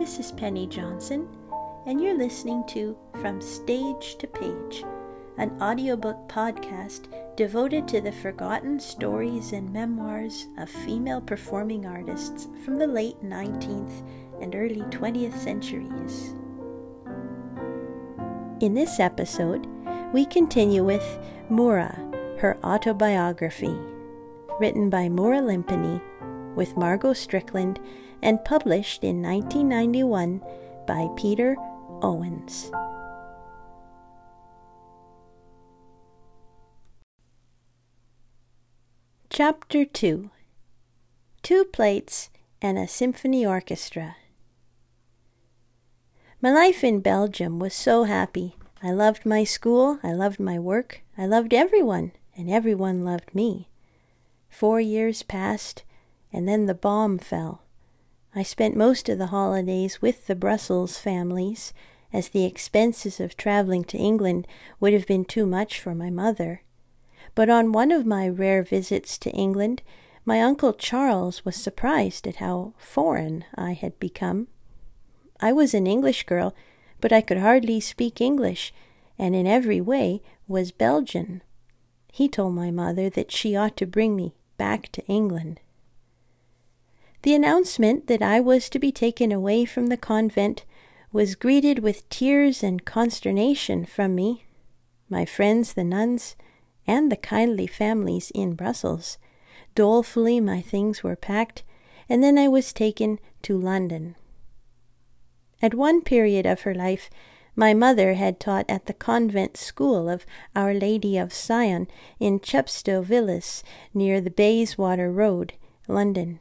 This is Penny Johnson, and you're listening to From Stage to Page, an audiobook podcast devoted to the forgotten stories and memoirs of female performing artists from the late 19th and early 20th centuries. In this episode, we continue with Moura, her autobiography, written by Moura Lympany with Margot Strickland and published in 1991 by Peter Owens. Chapter 2 Two Plates and a Symphony Orchestra. My life in Belgium was so happy. I loved my school, I loved my work, I loved everyone, and everyone loved me. Four years passed, and then the bomb fell. I spent most of the holidays with the Brussels families, as the expenses of traveling to England would have been too much for my mother. But on one of my rare visits to England, my Uncle Charles was surprised at how foreign I had become. I was an English girl, but I could hardly speak English, and in every way was Belgian. He told my mother that she ought to bring me back to England. The announcement that I was to be taken away from the convent was greeted with tears and consternation from me, my friends the nuns, and the kindly families in Brussels. Dolefully my things were packed, and then I was taken to London. At one period of her life, my mother had taught at the convent school of Our Lady of Sion in Chepstow Villas, near the Bayswater Road, London.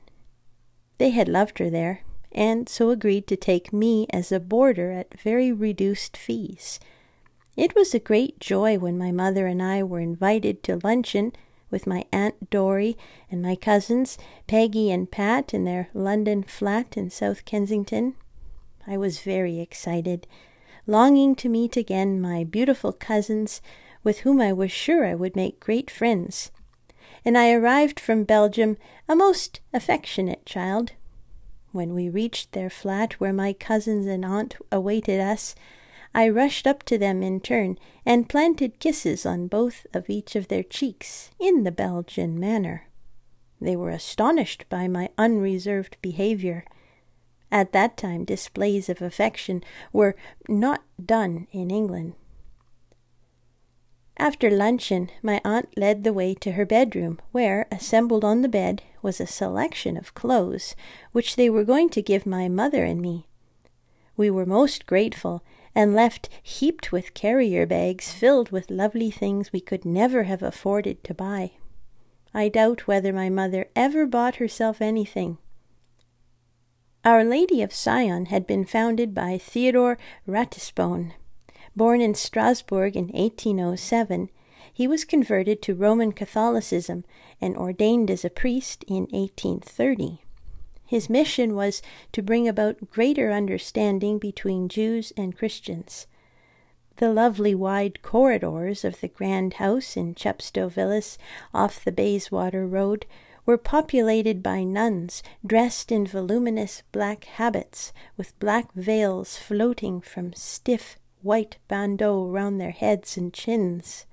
They had loved her there, and so agreed to take me as a boarder at very reduced fees. It was a great joy when my mother and I were invited to luncheon with my Aunt Dory and my cousins, Peggy and Pat, in their London flat in South Kensington. I was very excited, longing to meet again my beautiful cousins, with whom I was sure I would make great friends and I arrived from Belgium a most affectionate child. When we reached their flat where my cousins and aunt awaited us, I rushed up to them in turn and planted kisses on both of each of their cheeks in the Belgian manner. They were astonished by my unreserved behavior. At that time, displays of affection were not done in England. After luncheon, my aunt led the way to her bedroom, where, assembled on the bed, was a selection of clothes which they were going to give my mother and me. We were most grateful, and left heaped with carrier bags filled with lovely things we could never have afforded to buy. I doubt whether my mother ever bought herself anything. Our Lady of Sion had been founded by Theodore Ratisbonne, Born in Strasbourg in 1807, he was converted to Roman Catholicism and ordained as a priest in 1830. His mission was to bring about greater understanding between Jews and Christians. The lovely wide corridors of the grand house in Chepstow Villas off the Bayswater Road were populated by nuns dressed in voluminous black habits with black veils floating from stiff white bandeaux round their heads and chins.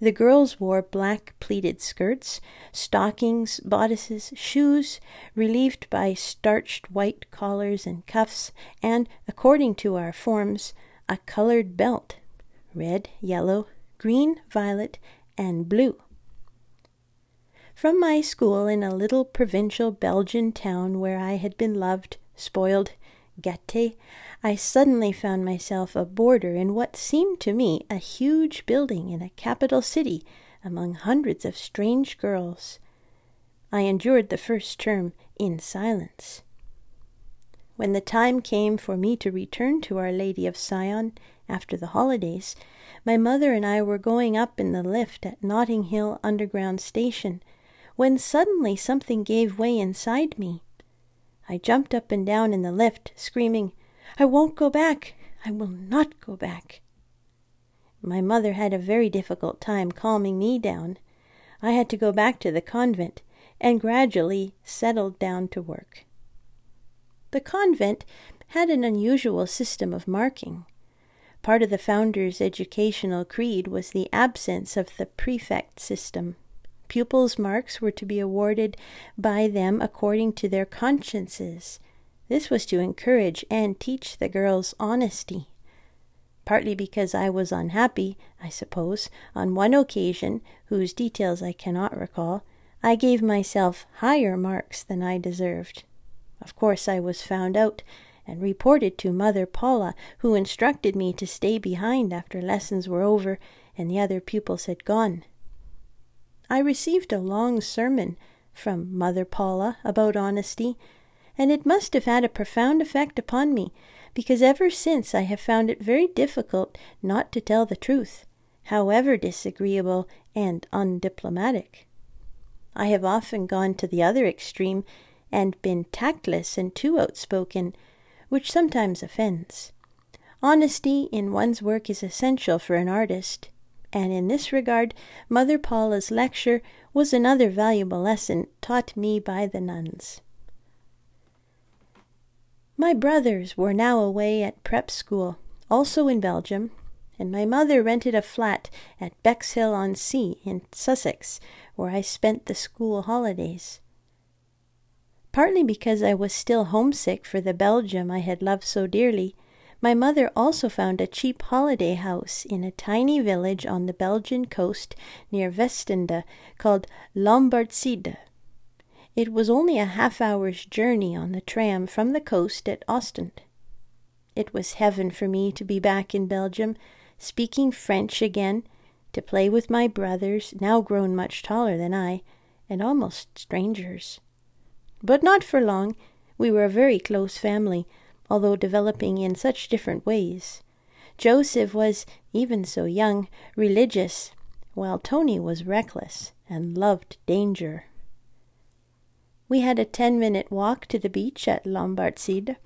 The girls wore black pleated skirts, stockings, bodices, shoes, relieved by starched white collars and cuffs, and, according to our forms, a colored belt red, yellow, green, violet, and blue. From my school in a little provincial Belgian town where I had been loved, spoiled, gâté, I suddenly found myself a boarder in what seemed to me a huge building in a capital city among hundreds of strange girls. I endured the first term in silence. When the time came for me to return to Our Lady of Sion after the holidays, my mother and I were going up in the lift at Notting Hill Underground Station when suddenly something gave way inside me. I jumped up and down in the lift, screaming, I won't go back. I will not go back. My mother had a very difficult time calming me down. I had to go back to the convent and gradually settled down to work. The convent had an unusual system of marking. Part of the founder's educational creed was the absence of the prefect system. Pupils' marks were to be awarded by them according to their consciences. This was to encourage and teach the girls honesty. Partly because I was unhappy, I suppose, on one occasion, whose details I cannot recall, I gave myself higher marks than I deserved. Of course, I was found out and reported to Mother Paula, who instructed me to stay behind after lessons were over and the other pupils had gone. I received a long sermon from Mother Paula about honesty, and it must have had a profound effect upon me, because ever since I have found it very difficult not to tell the truth, however disagreeable and undiplomatic. I have often gone to the other extreme and been tactless and too outspoken, which sometimes offends. Honesty in one's work is essential for an artist, and in this regard Mother Paula's lecture was another valuable lesson taught me by the nuns. My brothers were now away at prep school, also in Belgium, and my mother rented a flat at Bexhill on Sea in Sussex, where I spent the school holidays. Partly because I was still homesick for the Belgium I had loved so dearly, my mother also found a cheap holiday house in a tiny village on the Belgian coast near Westende called Lambertside. It was only a half hour's journey on the tram from the coast at Ostend. It was heaven for me to be back in Belgium, speaking French again, to play with my brothers, now grown much taller than I, and almost strangers. But not for long. We were a very close family, although developing in such different ways. Joseph was, even so young, religious, while Tony was reckless and loved danger. We had a ten minute walk to the beach at Lambertside,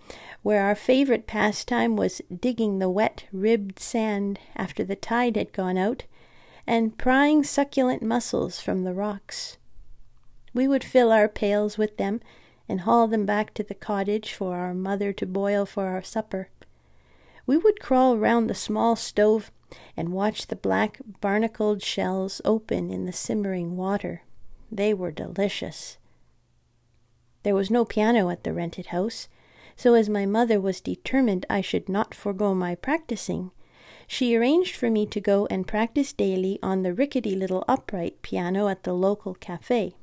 where our favorite pastime was digging the wet, ribbed sand after the tide had gone out, and prying succulent mussels from the rocks. We would fill our pails with them and haul them back to the cottage for our mother to boil for our supper. We would crawl round the small stove and watch the black barnacled shells open in the simmering water. They were delicious. There was no piano at the rented house, so as my mother was determined I should not forego my practicing, she arranged for me to go and practice daily on the rickety little upright piano at the local cafe.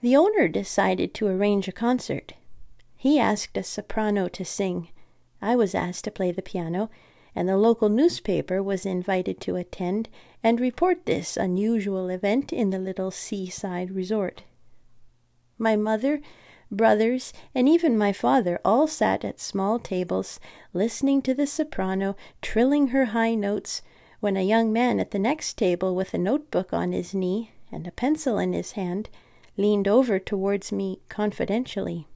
The owner decided to arrange a concert. He asked a soprano to sing. I was asked to play the piano, and the local newspaper was invited to attend and report this unusual event in the little seaside resort. My mother, brothers, and even my father all sat at small tables, listening to the soprano trilling her high notes, when a young man at the next table, with a notebook on his knee and a pencil in his hand, leaned over towards me confidentially.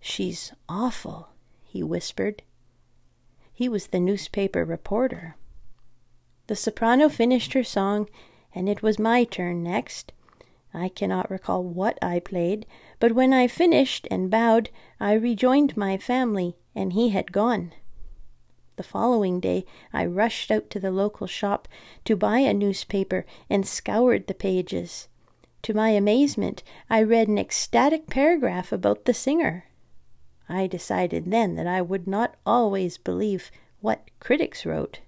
She's awful, he whispered. He was the newspaper reporter. The soprano finished her song, and it was my turn next. I cannot recall what I played, but when I finished and bowed, I rejoined my family, and he had gone. The following day, I rushed out to the local shop to buy a newspaper and scoured the pages. To my amazement, I read an ecstatic paragraph about the singer. I decided then that I would not always believe what critics wrote.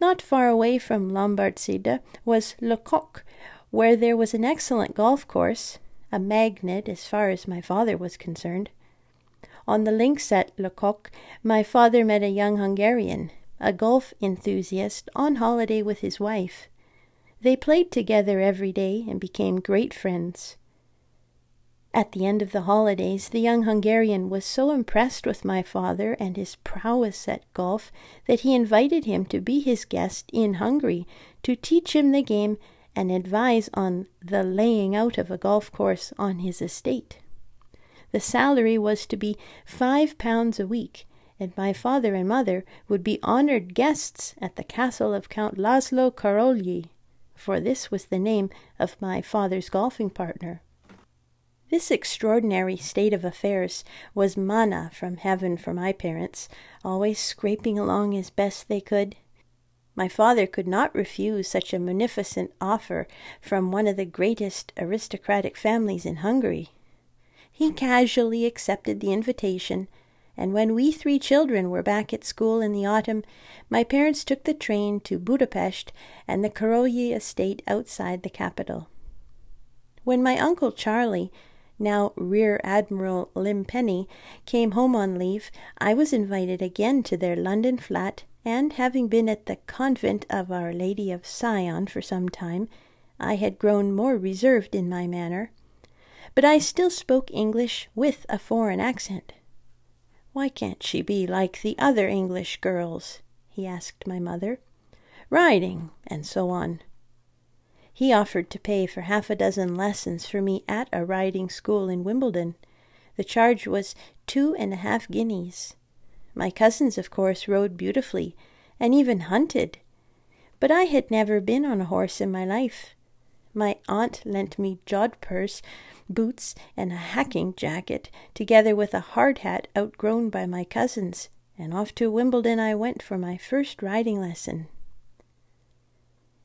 Not far away from Lambertside was Le Coq, where there was an excellent golf course, a magnet as far as my father was concerned. On the links at Le Coq, my father met a young Hungarian, a golf enthusiast, on holiday with his wife. They played together every day and became great friends. At the end of the holidays, the young Hungarian was so impressed with my father and his prowess at golf that he invited him to be his guest in Hungary to teach him the game and advise on the laying out of a golf course on his estate. The salary was to be five pounds a week, and my father and mother would be honored guests at the castle of Count Laszlo Karolyi for this was the name of my father's golfing partner. This extraordinary state of affairs was manna from heaven for my parents, always scraping along as best they could. My father could not refuse such a munificent offer from one of the greatest aristocratic families in Hungary. He casually accepted the invitation, and when we three children were back at school in the autumn, my parents took the train to Budapest and the Karolyi estate outside the capital. When my uncle Charlie now Rear Admiral Limpenny, came home on leave, I was invited again to their London flat, and having been at the convent of Our Lady of Sion for some time, I had grown more reserved in my manner. But I still spoke English with a foreign accent. Why can't she be like the other English girls? he asked my mother. Riding, and so on. He offered to pay for half a dozen lessons for me at a riding school in Wimbledon. The charge was two and a half guineas. My cousins, of course, rode beautifully, and even hunted. But I had never been on a horse in my life. My aunt lent me jodhpurs, boots, and a hacking jacket, together with a hard hat outgrown by my cousins, and off to Wimbledon I went for my first riding lesson.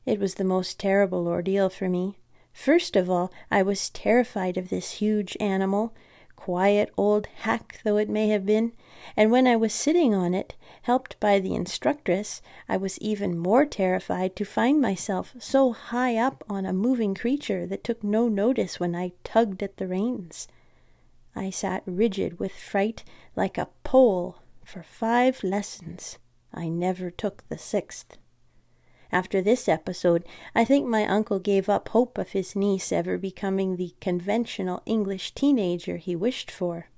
It was the most terrible ordeal for me. First of all, I was terrified of this huge animal, quiet old hack though it may have been, and when I was sitting on it, helped by the instructress, I was even more terrified to find myself so high up on a moving creature that took no notice when I tugged at the reins. I sat rigid with fright like a pole for five lessons. I never took the sixth. After this episode, I think my uncle gave up hope of his niece ever becoming the conventional English teenager he wished for.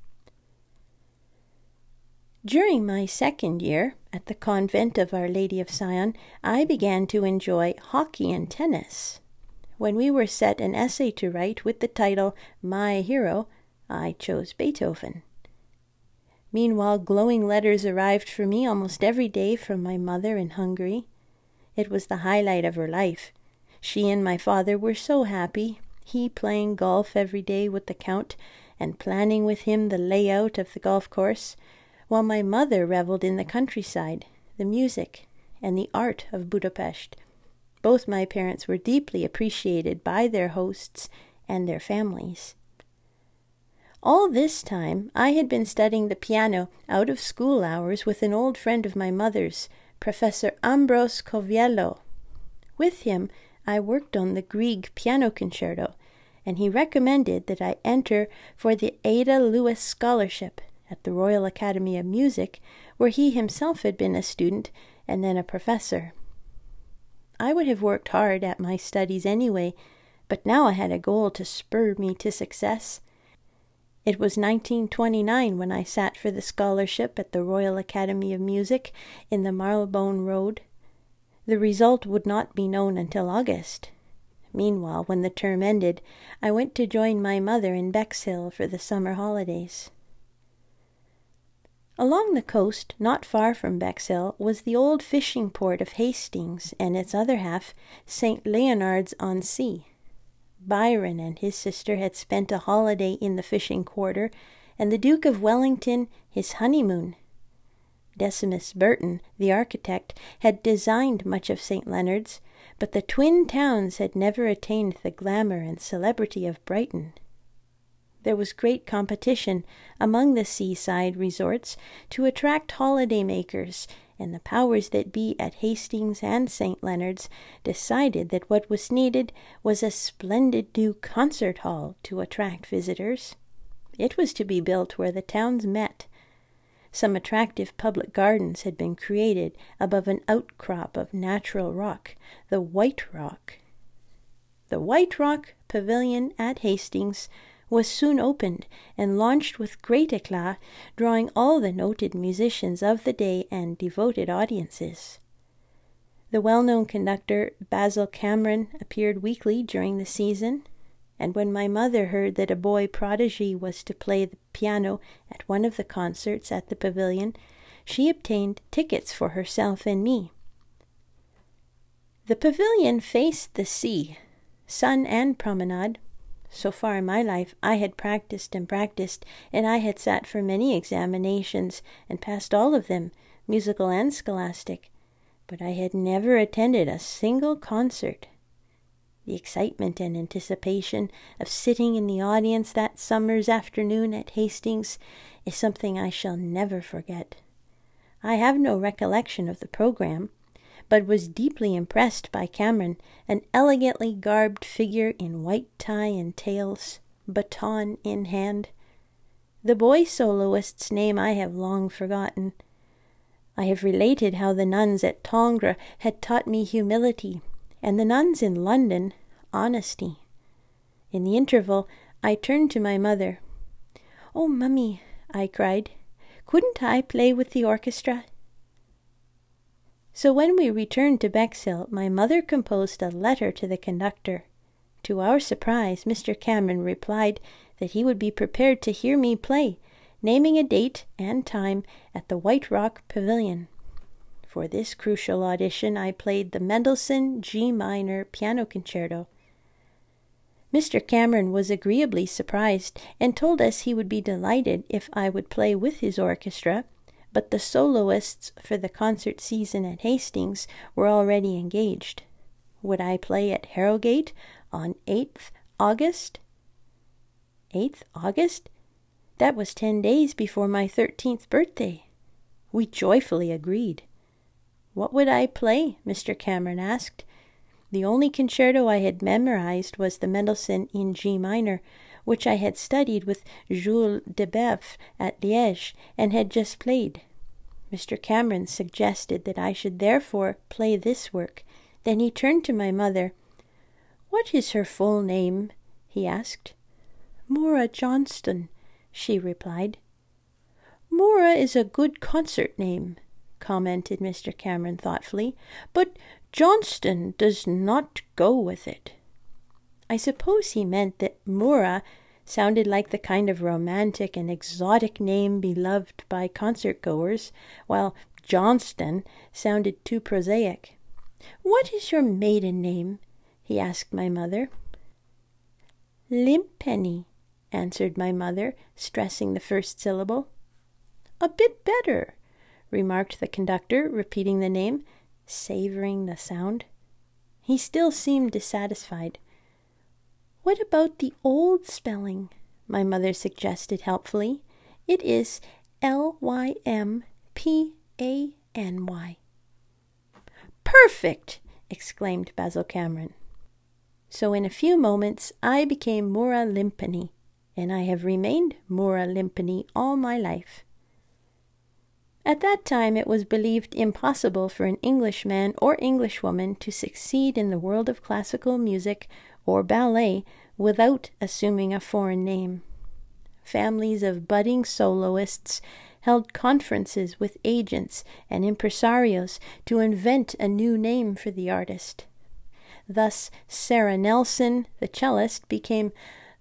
During my second year at the convent of Our Lady of Sion, I began to enjoy hockey and tennis. When we were set an essay to write with the title My Hero, I chose Beethoven. Meanwhile, glowing letters arrived for me almost every day from my mother in Hungary. It was the highlight of her life. She and my father were so happy, he playing golf every day with the Count and planning with him the layout of the golf course, while my mother reveled in the countryside, the music, and the art of Budapest. Both my parents were deeply appreciated by their hosts and their families. All this time I had been studying the piano out of school hours with an old friend of my mother's, Professor Ambrose Coviello. With him, I worked on the Grieg piano concerto, and he recommended that I enter for the Ada Lewis Scholarship at the Royal Academy of Music, where he himself had been a student and then a professor. I would have worked hard at my studies anyway, but now I had a goal to spur me to success. It was 1929 when I sat for the scholarship at the Royal Academy of Music in the Marylebone Road. The result would not be known until August. Meanwhile, when the term ended, I went to join my mother in Bexhill for the summer holidays. Along the coast, not far from Bexhill, was the old fishing port of Hastings, and its other half, St. Leonard's on Sea. Byron and his sister had spent a holiday in the fishing quarter, and the Duke of Wellington his honeymoon. Decimus Burton, the architect, had designed much of St. Leonard's, but the twin towns had never attained the glamour and celebrity of Brighton. There was great competition among the seaside resorts to attract holiday makers and the powers that be at Hastings and St. Leonard's decided that what was needed was a splendid new concert hall to attract visitors. It was to be built where the towns met. Some attractive public gardens had been created above an outcrop of natural rock, the White Rock. The White Rock Pavilion at Hastings was soon opened and launched with great eclat, drawing all the noted musicians of the day and devoted audiences. The well known conductor Basil Cameron appeared weekly during the season, and when my mother heard that a boy prodigy was to play the piano at one of the concerts at the pavilion, she obtained tickets for herself and me. The pavilion faced the sea, sun and promenade, So far in my life I had practiced and practiced, and I had sat for many examinations and passed all of them, musical and scholastic, but I had never attended a single concert. The excitement and anticipation of sitting in the audience that summer's afternoon at Hastings is something I shall never forget. I have no recollection of the program, but was deeply impressed by Cameron, an elegantly garbed figure in white tie and tails, baton in hand. The boy soloist's name I have long forgotten. I have related how the nuns at Tongres had taught me humility, and the nuns in London honesty. In the interval, I turned to my mother. Oh, mummy, I cried, couldn't I play with the orchestra? So when we returned to Bexhill, my mother composed a letter to the conductor. To our surprise, Mr. Cameron replied that he would be prepared to hear me play, naming a date and time at the White Rock Pavilion. For this crucial audition, I played the Mendelssohn G minor piano concerto. Mr. Cameron was agreeably surprised and told us he would be delighted if I would play with his orchestra, but the soloists for the concert season at Hastings were already engaged. Would I play at Harrogate on 8th August? 8th August? That was ten days before my thirteenth birthday. We joyfully agreed. What would I play? Mr. Cameron asked. The only concerto I had memorized was the Mendelssohn in G minor, which I had studied with Jules Debefve at Liège and had just played. Mr. Cameron suggested that I should therefore play this work. Then he turned to my mother. What is her full name? he asked. Moura Johnston, she replied. Moura is a good concert name, commented Mr. Cameron thoughtfully, but Johnston does not go with it. I suppose he meant that Moura sounded like the kind of romantic and exotic name beloved by concert goers, while Johnston sounded too prosaic. What is your maiden name? he asked my mother. Limpenny, answered my mother, stressing the first syllable. A bit better, remarked the conductor, repeating the name, savoring the sound. He still seemed dissatisfied. What about the old spelling? my mother suggested helpfully. It is L Y M P A N Y. Perfect! exclaimed Basil Cameron. So in a few moments I became Moura Lympany, and I have remained Moura Lympany all my life. At that time it was believed impossible for an Englishman or Englishwoman to succeed in the world of classical music or ballet without assuming a foreign name. Families of budding soloists held conferences with agents and impresarios to invent a new name for the artist. Thus, Sarah Nelson, the cellist, became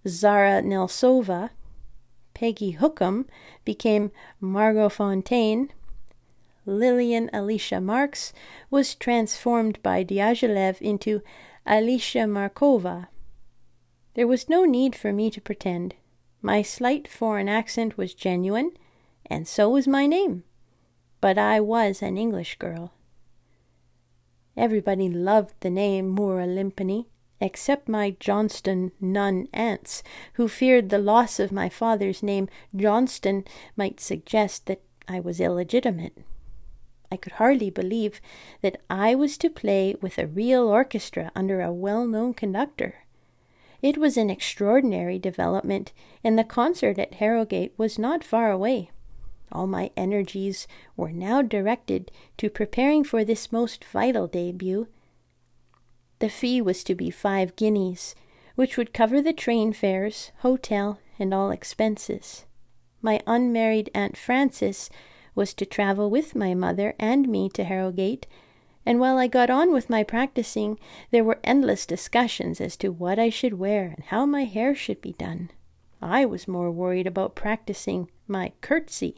Zara Nelsova. Peggy Hookham became Margot Fonteyn, Lillian Alicia Marks was transformed by Diaghilev into Alicia Markova. There was no need for me to pretend. My slight foreign accent was genuine, and so was my name. But I was an English girl. Everybody loved the name Moura Lympany, except my Johnston nun aunts, who feared the loss of my father's name Johnston might suggest that I was illegitimate. I could hardly believe that I was to play with a real orchestra under a well known conductor. It was an extraordinary development, and the concert at Harrogate was not far away. All my energies were now directed to preparing for this most vital debut. The fee was to be five guineas, which would cover the train fares, hotel, and all expenses. My unmarried Aunt Frances was to travel with my mother and me to Harrogate, and while I got on with my practicing, there were endless discussions as to what I should wear and how my hair should be done. I was more worried about practicing my curtsy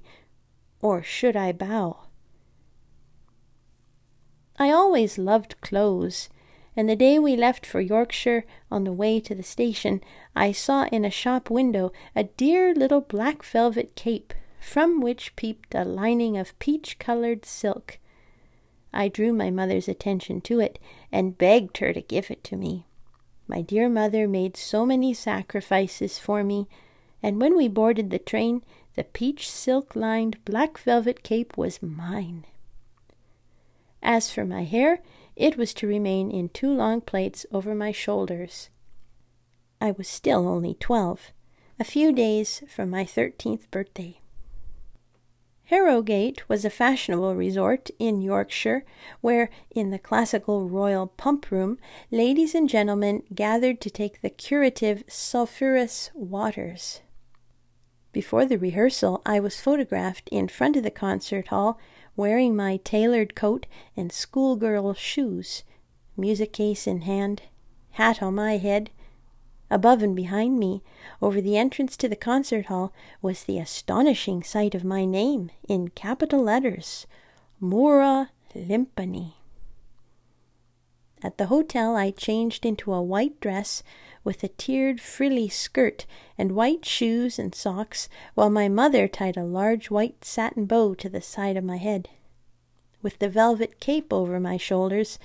or should I bow? I always loved clothes, and the day we left for Yorkshire, on the way to the station, I saw in a shop window a dear little black velvet cape, from which peeped a lining of peach colored silk. I drew my mother's attention to it, and begged her to give it to me. My dear mother made so many sacrifices for me, and when we boarded the train, the peach silk lined black velvet cape was mine. As for my hair, it was to remain in two long plaits over my shoulders. I was still only twelve, a few days from my thirteenth birthday. Harrogate was a fashionable resort in Yorkshire, where, in the classical royal pump room, ladies and gentlemen gathered to take the curative sulphurous waters. Before the rehearsal, I was photographed in front of the concert hall wearing my tailored coat and schoolgirl shoes, music case in hand, hat on my head. Above and behind me, over the entrance to the concert hall, was the astonishing sight of my name in capital letters Moura Lympany. At the hotel, I changed into a white dress with a tiered frilly skirt and white shoes and socks, while my mother tied a large white satin bow to the side of my head. With the velvet cape over my shoulders,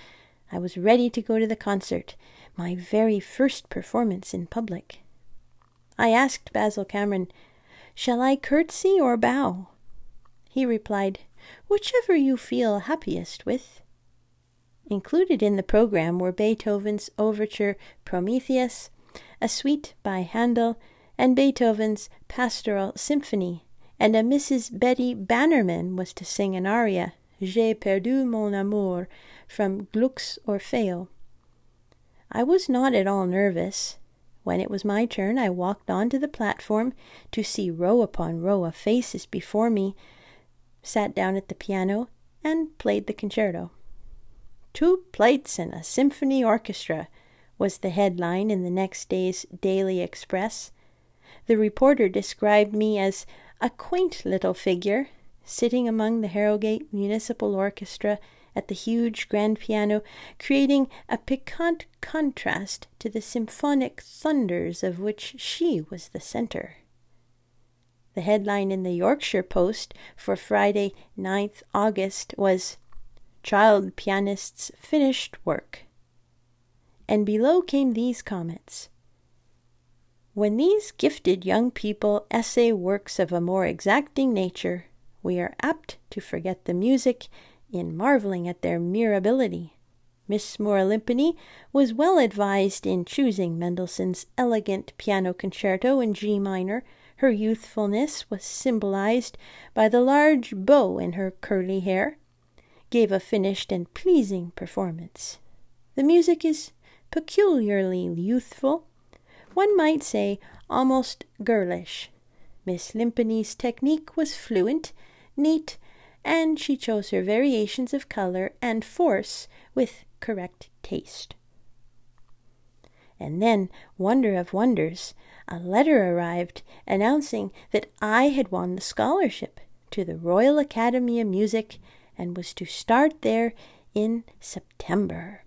I was ready to go to the concert, my very first performance in public. I asked Basil Cameron, Shall I curtsy or bow? He replied, Whichever you feel happiest with. Included in the program were Beethoven's overture Prometheus, a suite by Handel, and Beethoven's Pastoral Symphony, and a Mrs. Betty Bannerman was to sing an aria, J'ai perdu mon amour, from Gluck's Orfeo. I was not at all nervous. When it was my turn, I walked on to the platform to see row upon row of faces before me, sat down at the piano, and played the concerto. Two plates and a symphony orchestra was the headline in the next day's Daily Express. The reporter described me as a quaint little figure sitting among the Harrogate Municipal Orchestra at the huge grand piano, creating a piquant contrast to the symphonic thunders of which she was the center. The headline in the Yorkshire Post for Friday, 9th August was child pianist's finished work. And below came these comments. When these gifted young people essay works of a more exacting nature, we are apt to forget the music in marveling at their mere ability. Miss Lympany was well advised in choosing Mendelssohn's elegant piano concerto in G minor. Her youthfulness was symbolized by the large bow in her curly hair, gave a finished and pleasing performance. The music is peculiarly youthful, one might say almost girlish. Miss Lympany's technique was fluent, neat, and she chose her variations of color and force with correct taste. And then, wonder of wonders, a letter arrived announcing that I had won the scholarship to the Royal Academy of Music and was to start there in September.